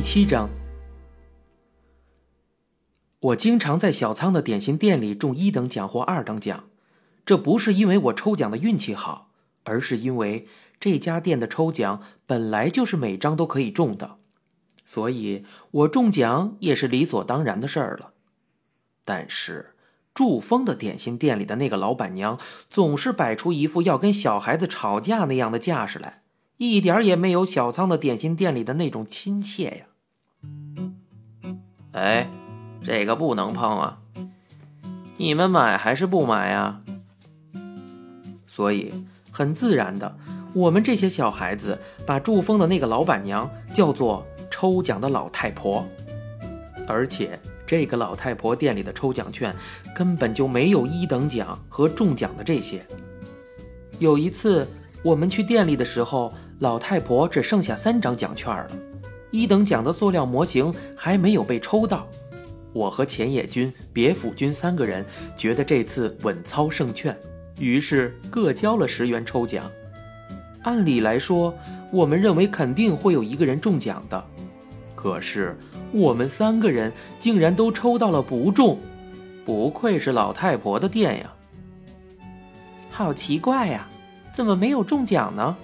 第七章，我经常在小仓的点心店里中一等奖或二等奖，这不是因为我抽奖的运气好，而是因为这家店的抽奖本来就是每张都可以中的，所以我中奖也是理所当然的事儿了。但是，祝峰的点心店里的那个老板娘总是摆出一副要跟小孩子吵架那样的架势来。一点也没有小仓的点心店里的那种亲切呀！哎，这个不能碰啊！你们买还是不买呀？所以很自然的，我们这些小孩子把祝丰的那个老板娘叫做抽奖的老太婆，而且这个老太婆店里的抽奖券根本就没有一等奖和中奖的这些。有一次我们去店里的时候。老太婆只剩下三张奖券了，一等奖的塑料模型还没有被抽到。我和浅野君、别府君三个人觉得这次稳操胜券，于是各交了十元抽奖。按理来说，我们认为肯定会有一个人中奖的，可是我们三个人竟然都抽到了不中，不愧是老太婆的店呀！好奇怪呀，怎么没有中奖呢？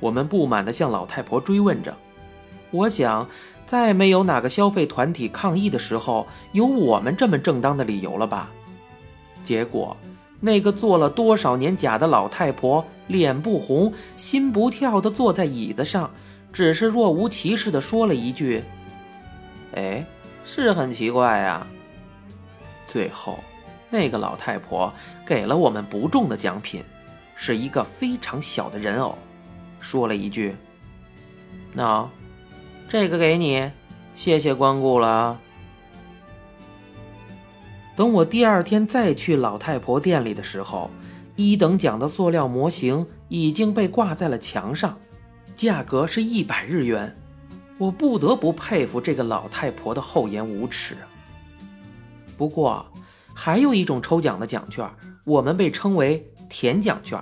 我们不满地向老太婆追问着。我想，再没有哪个消费团体抗议的时候有我们这么正当的理由了吧？结果，那个做了多少年假的老太婆脸不红心不跳地坐在椅子上，只是若无其事地说了一句：“哎，是很奇怪呀。”最后，那个老太婆给了我们不中的奖品，是一个非常小的人偶。说了一句：“那，这个给你，谢谢光顾了。”等我第二天再去老太婆店里的时候，一等奖的塑料模型已经被挂在了墙上，价格是一百日元。我不得不佩服这个老太婆的厚颜无耻。不过，还有一种抽奖的奖券，我们被称为甜奖券。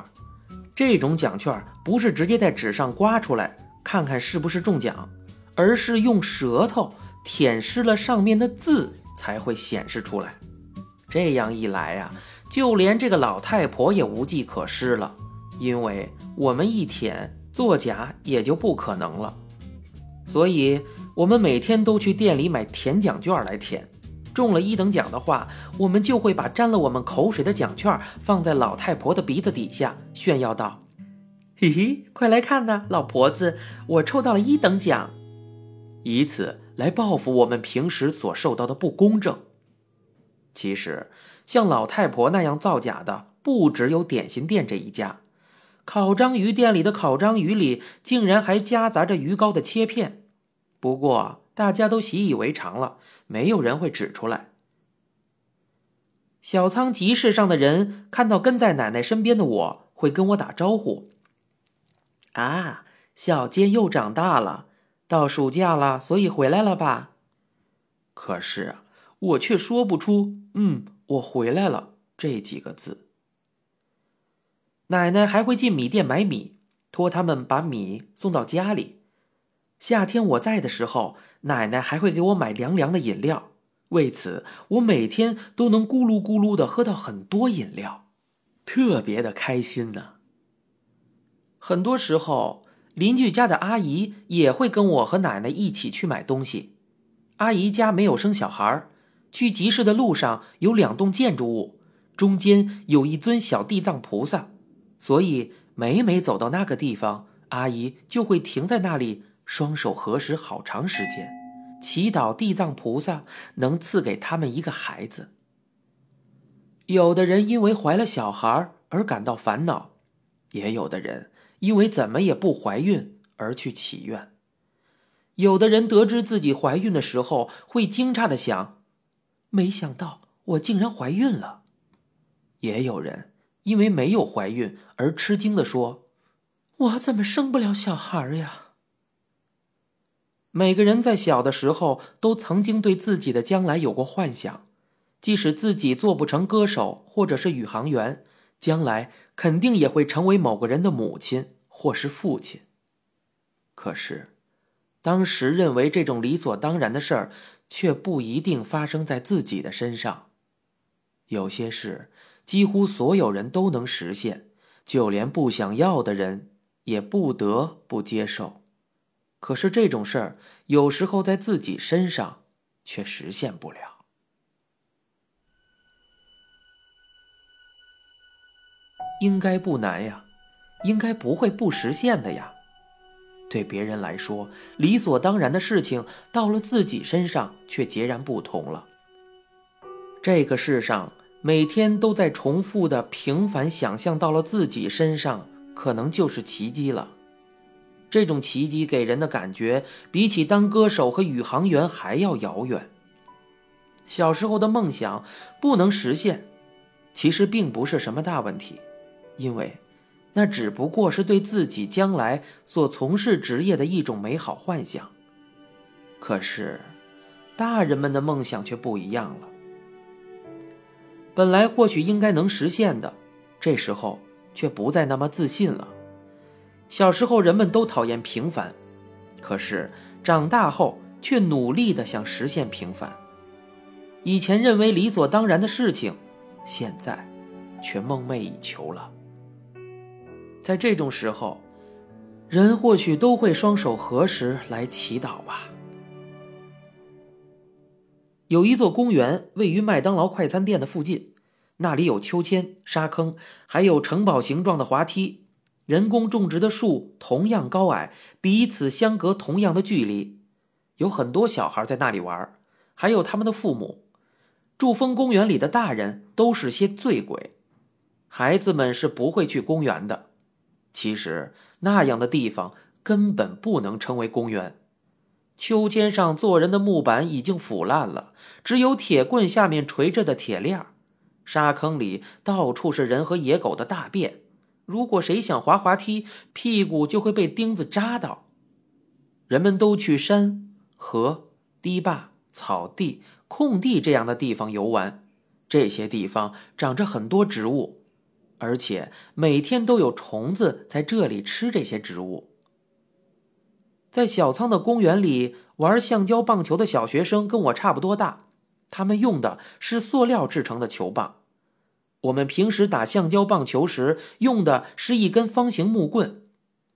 这种奖券不是直接在纸上刮出来看看是不是中奖，而是用舌头舔湿了上面的字才会显示出来。这样一来呀，就连这个老太婆也无计可施了，因为我们一舔作假也就不可能了。所以，我们每天都去店里买舔奖券来舔。中了一等奖的话，我们就会把沾了我们口水的奖券放在老太婆的鼻子底下，炫耀道：“嘿嘿，快来看呐，老婆子，我抽到了一等奖！”以此来报复我们平时所受到的不公正。其实，像老太婆那样造假的，不只有点心店这一家，烤章鱼店里的烤章鱼里竟然还夹杂着鱼糕的切片。不过，大家都习以为常了，没有人会指出来。小仓集市上的人看到跟在奶奶身边的我，会跟我打招呼：“啊，小杰又长大了，到暑假了，所以回来了吧？”可是啊，我却说不出“嗯，我回来了”这几个字。奶奶还会进米店买米，托他们把米送到家里。夏天我在的时候，奶奶还会给我买凉凉的饮料。为此，我每天都能咕噜咕噜的喝到很多饮料，特别的开心呢。很多时候，邻居家的阿姨也会跟我和奶奶一起去买东西。阿姨家没有生小孩去集市的路上有两栋建筑物，中间有一尊小地藏菩萨，所以每每走到那个地方，阿姨就会停在那里。双手合十好长时间，祈祷地藏菩萨能赐给他们一个孩子。有的人因为怀了小孩而感到烦恼，也有的人因为怎么也不怀孕而去祈愿。有的人得知自己怀孕的时候，会惊诧的想：“没想到我竟然怀孕了。”也有人因为没有怀孕而吃惊的说：“我怎么生不了小孩呀？”每个人在小的时候都曾经对自己的将来有过幻想，即使自己做不成歌手或者是宇航员，将来肯定也会成为某个人的母亲或是父亲。可是，当时认为这种理所当然的事儿，却不一定发生在自己的身上。有些事，几乎所有人都能实现，就连不想要的人，也不得不接受。可是这种事儿，有时候在自己身上，却实现不了。应该不难呀，应该不会不实现的呀。对别人来说理所当然的事情，到了自己身上却截然不同了。这个世上每天都在重复的平凡想象，到了自己身上，可能就是奇迹了。这种奇迹给人的感觉，比起当歌手和宇航员还要遥远。小时候的梦想不能实现，其实并不是什么大问题，因为。那只不过是对自己将来所从事职业的一种美好幻想。可是，大人们的梦想却不一样了。本来或许应该能实现的，这时候却不再那么自信了。小时候人们都讨厌平凡，可是长大后却努力的想实现平凡。以前认为理所当然的事情，现在却梦寐以求了。在这种时候，人或许都会双手合十来祈祷吧。有一座公园位于麦当劳快餐店的附近，那里有秋千、沙坑，还有城堡形状的滑梯。人工种植的树同样高矮，彼此相隔同样的距离。有很多小孩在那里玩，还有他们的父母。祝丰公园里的大人都是些醉鬼，孩子们是不会去公园的。其实那样的地方根本不能称为公园。秋千上坐人的木板已经腐烂了，只有铁棍下面垂着的铁链沙坑里到处是人和野狗的大便。如果谁想滑滑梯，屁股就会被钉子扎到。人们都去山、河、堤坝、草地、空地这样的地方游玩，这些地方长着很多植物。而且每天都有虫子在这里吃这些植物。在小仓的公园里玩橡胶棒球的小学生跟我差不多大，他们用的是塑料制成的球棒。我们平时打橡胶棒球时用的是一根方形木棍，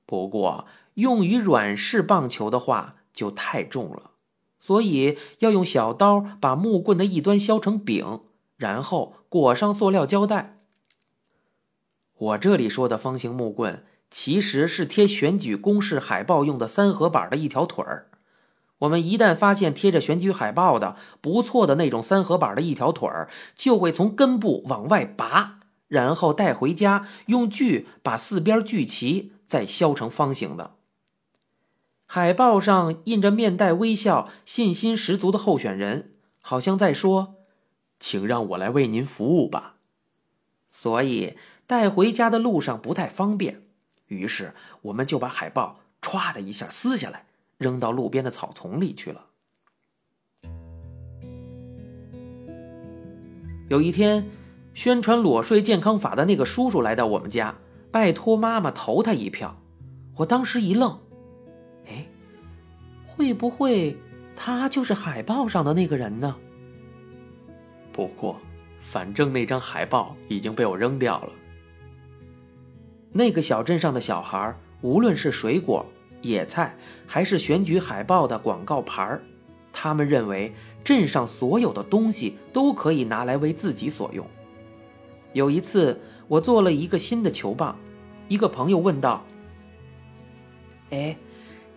不过用于软式棒球的话就太重了，所以要用小刀把木棍的一端削成柄，然后裹上塑料胶带。我这里说的方形木棍，其实是贴选举公示海报用的三合板的一条腿儿。我们一旦发现贴着选举海报的不错的那种三合板的一条腿儿，就会从根部往外拔，然后带回家，用锯把四边锯齐，再削成方形的。海报上印着面带微笑、信心十足的候选人，好像在说：“请让我来为您服务吧。”所以。带回家的路上不太方便，于是我们就把海报歘的一下撕下来，扔到路边的草丛里去了。有一天，宣传裸睡健康法的那个叔叔来到我们家，拜托妈妈投他一票。我当时一愣，哎，会不会他就是海报上的那个人呢？不过，反正那张海报已经被我扔掉了。那个小镇上的小孩，无论是水果、野菜，还是选举海报的广告牌儿，他们认为镇上所有的东西都可以拿来为自己所用。有一次，我做了一个新的球棒，一个朋友问道：“哎，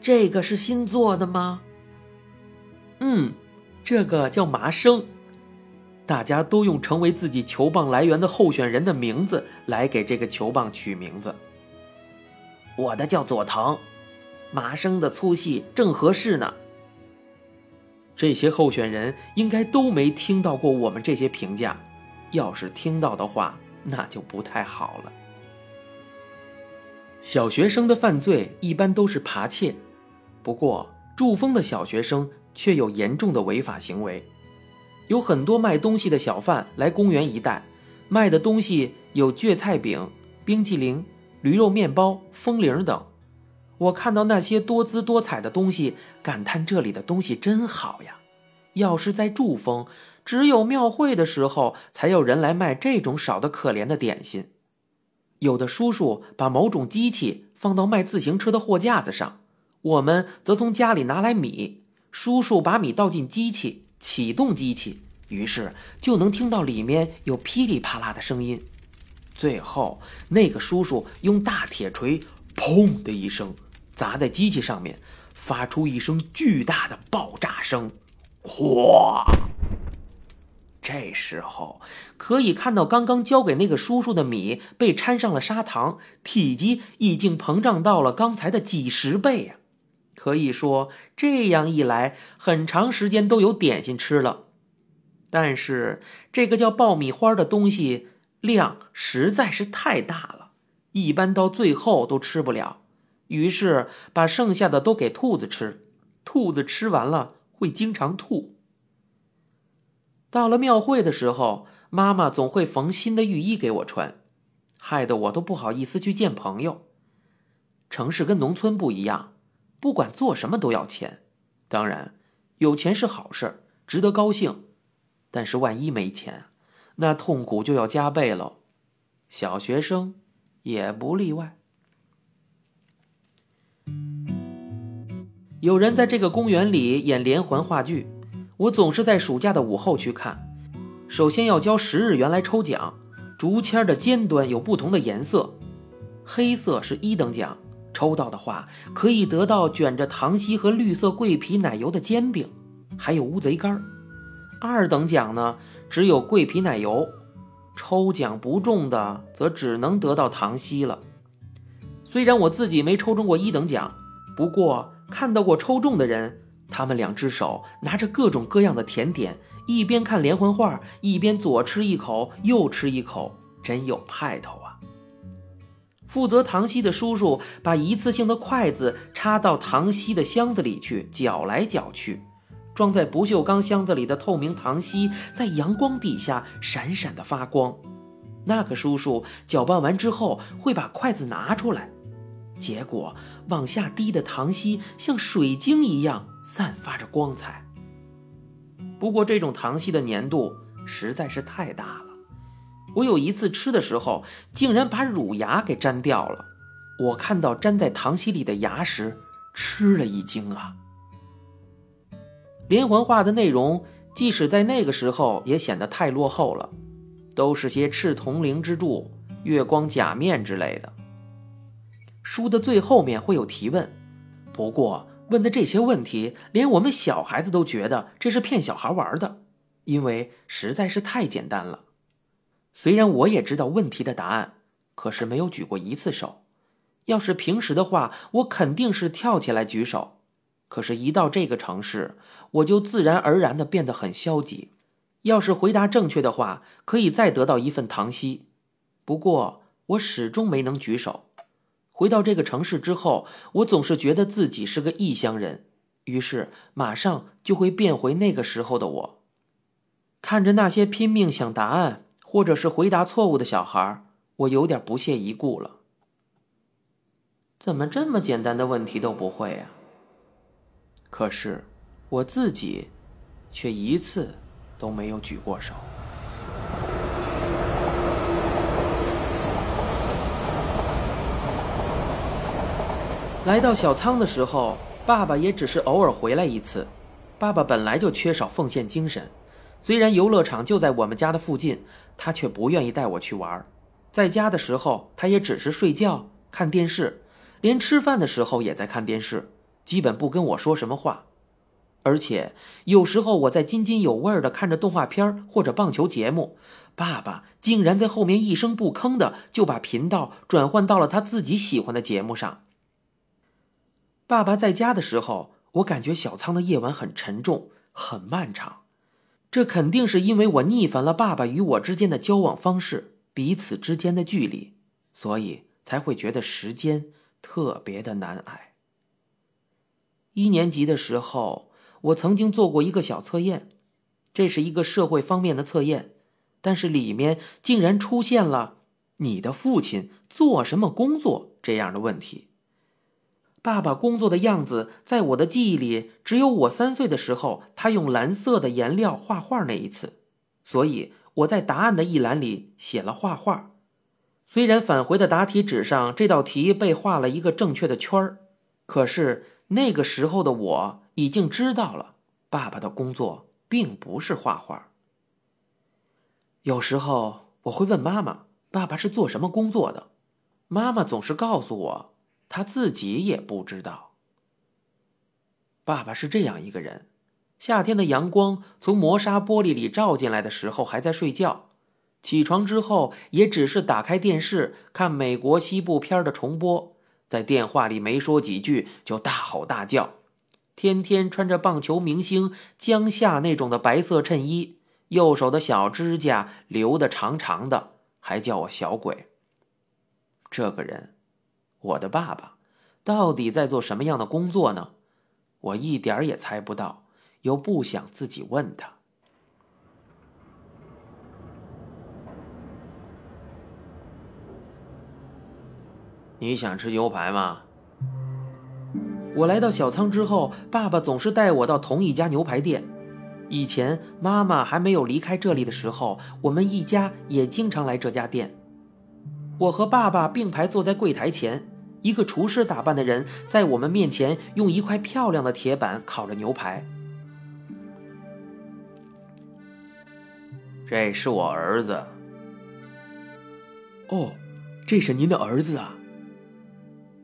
这个是新做的吗？”“嗯，这个叫麻生。”大家都用成为自己球棒来源的候选人的名字来给这个球棒取名字。我的叫佐藤，麻生的粗细正合适呢。这些候选人应该都没听到过我们这些评价，要是听到的话，那就不太好了。小学生的犯罪一般都是扒窃，不过祝丰的小学生却有严重的违法行为。有很多卖东西的小贩来公园一带，卖的东西有蕨菜饼、冰淇淋、驴肉面包、风铃等。我看到那些多姿多彩的东西，感叹这里的东西真好呀。要是在祝丰，只有庙会的时候才有人来卖这种少得可怜的点心。有的叔叔把某种机器放到卖自行车的货架子上，我们则从家里拿来米。叔叔把米倒进机器，启动机器，于是就能听到里面有噼里啪啦的声音。最后，那个叔叔用大铁锤“砰”的一声砸在机器上面，发出一声巨大的爆炸声，哗！这时候可以看到，刚刚交给那个叔叔的米被掺上了砂糖，体积已经膨胀到了刚才的几十倍呀！可以说，这样一来，很长时间都有点心吃了。但是，这个叫爆米花的东西量实在是太大了，一般到最后都吃不了，于是把剩下的都给兔子吃。兔子吃完了会经常吐。到了庙会的时候，妈妈总会缝新的浴衣给我穿，害得我都不好意思去见朋友。城市跟农村不一样，不管做什么都要钱。当然，有钱是好事，值得高兴。但是万一没钱，那痛苦就要加倍喽。小学生也不例外。有人在这个公园里演连环话剧。我总是在暑假的午后去看。首先要交十日元来抽奖，竹签的尖端有不同的颜色，黑色是一等奖，抽到的话可以得到卷着糖稀和绿色桂皮奶油的煎饼，还有乌贼干儿。二等奖呢，只有桂皮奶油，抽奖不中的则只能得到糖稀了。虽然我自己没抽中过一等奖，不过看到过抽中的人。他们两只手拿着各种各样的甜点，一边看连环画，一边左吃一口，右吃一口，真有派头！负责糖稀的叔叔把一次性的筷子插到糖稀的箱子里去，搅来搅去，装在不锈钢箱子里的透明糖稀在阳光底下闪闪的发光。那个叔叔搅拌完之后会把筷子拿出来。结果往下滴的糖稀像水晶一样散发着光彩。不过这种糖稀的粘度实在是太大了，我有一次吃的时候竟然把乳牙给粘掉了。我看到粘在糖稀里的牙时吃了一惊啊！连环画的内容即使在那个时候也显得太落后了，都是些赤铜灵之柱、月光假面之类的。书的最后面会有提问，不过问的这些问题，连我们小孩子都觉得这是骗小孩玩的，因为实在是太简单了。虽然我也知道问题的答案，可是没有举过一次手。要是平时的话，我肯定是跳起来举手，可是，一到这个城市，我就自然而然的变得很消极。要是回答正确的话，可以再得到一份糖稀，不过我始终没能举手。回到这个城市之后，我总是觉得自己是个异乡人，于是马上就会变回那个时候的我。看着那些拼命想答案或者是回答错误的小孩，我有点不屑一顾了。怎么这么简单的问题都不会呀？可是我自己却一次都没有举过手。来到小仓的时候，爸爸也只是偶尔回来一次。爸爸本来就缺少奉献精神，虽然游乐场就在我们家的附近，他却不愿意带我去玩。在家的时候，他也只是睡觉、看电视，连吃饭的时候也在看电视，基本不跟我说什么话。而且有时候我在津津有味的看着动画片或者棒球节目，爸爸竟然在后面一声不吭的就把频道转换到了他自己喜欢的节目上。爸爸在家的时候，我感觉小仓的夜晚很沉重、很漫长。这肯定是因为我逆反了爸爸与我之间的交往方式，彼此之间的距离，所以才会觉得时间特别的难挨。一年级的时候，我曾经做过一个小测验，这是一个社会方面的测验，但是里面竟然出现了“你的父亲做什么工作”这样的问题。爸爸工作的样子，在我的记忆里，只有我三岁的时候，他用蓝色的颜料画画那一次。所以我在答案的一栏里写了画画。虽然返回的答题纸上这道题被画了一个正确的圈儿，可是那个时候的我已经知道了，爸爸的工作并不是画画。有时候我会问妈妈：“爸爸是做什么工作的？”妈妈总是告诉我。他自己也不知道。爸爸是这样一个人：夏天的阳光从磨砂玻璃里照进来的时候，还在睡觉；起床之后，也只是打开电视看美国西部片的重播，在电话里没说几句就大吼大叫。天天穿着棒球明星江夏那种的白色衬衣，右手的小指甲留得长长的，还叫我小鬼。这个人。我的爸爸到底在做什么样的工作呢？我一点儿也猜不到，又不想自己问他。你想吃牛排吗？我来到小仓之后，爸爸总是带我到同一家牛排店。以前妈妈还没有离开这里的时候，我们一家也经常来这家店。我和爸爸并排坐在柜台前，一个厨师打扮的人在我们面前用一块漂亮的铁板烤着牛排。这是我儿子。哦，这是您的儿子啊。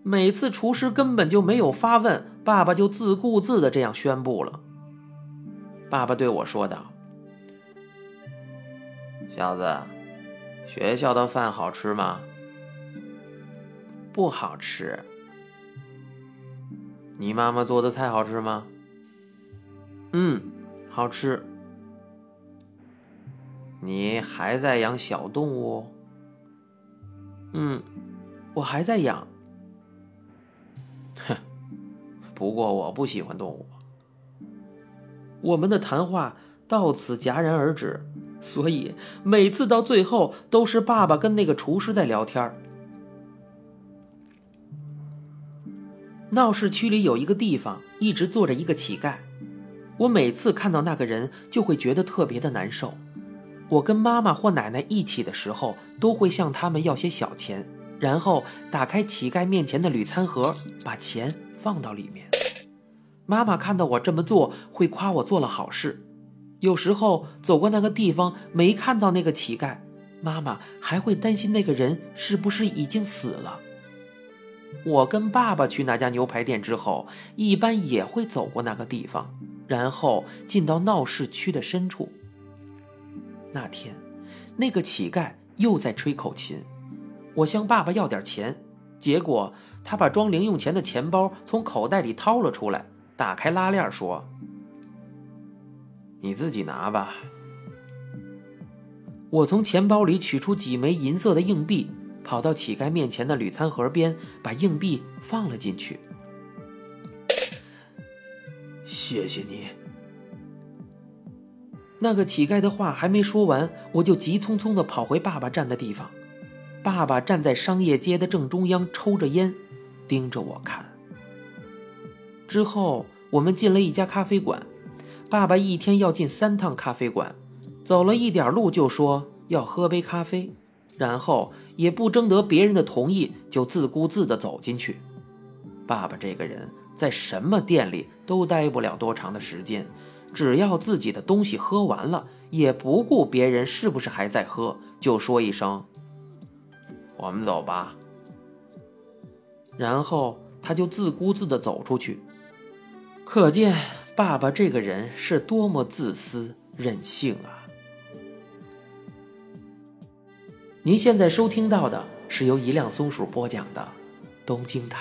每次厨师根本就没有发问，爸爸就自顾自的这样宣布了。爸爸对我说道：“小子。”学校的饭好吃吗？不好吃。你妈妈做的菜好吃吗？嗯，好吃。你还在养小动物？嗯，我还在养。哼，不过我不喜欢动物。我们的谈话到此戛然而止。所以每次到最后都是爸爸跟那个厨师在聊天闹市区里有一个地方一直坐着一个乞丐，我每次看到那个人就会觉得特别的难受。我跟妈妈或奶奶一起的时候，都会向他们要些小钱，然后打开乞丐面前的铝餐盒，把钱放到里面。妈妈看到我这么做，会夸我做了好事。有时候走过那个地方没看到那个乞丐，妈妈还会担心那个人是不是已经死了。我跟爸爸去那家牛排店之后，一般也会走过那个地方，然后进到闹市区的深处。那天，那个乞丐又在吹口琴，我向爸爸要点钱，结果他把装零用钱的钱包从口袋里掏了出来，打开拉链说。你自己拿吧。我从钱包里取出几枚银色的硬币，跑到乞丐面前的铝餐盒边，把硬币放了进去。谢谢你。那个乞丐的话还没说完，我就急匆匆的跑回爸爸站的地方。爸爸站在商业街的正中央，抽着烟，盯着我看。之后，我们进了一家咖啡馆。爸爸一天要进三趟咖啡馆，走了一点路就说要喝杯咖啡，然后也不征得别人的同意就自顾自地走进去。爸爸这个人在什么店里都待不了多长的时间，只要自己的东西喝完了，也不顾别人是不是还在喝，就说一声：“我们走吧。”然后他就自顾自地走出去，可见。爸爸这个人是多么自私任性啊！您现在收听到的是由一辆松鼠播讲的《东京塔》。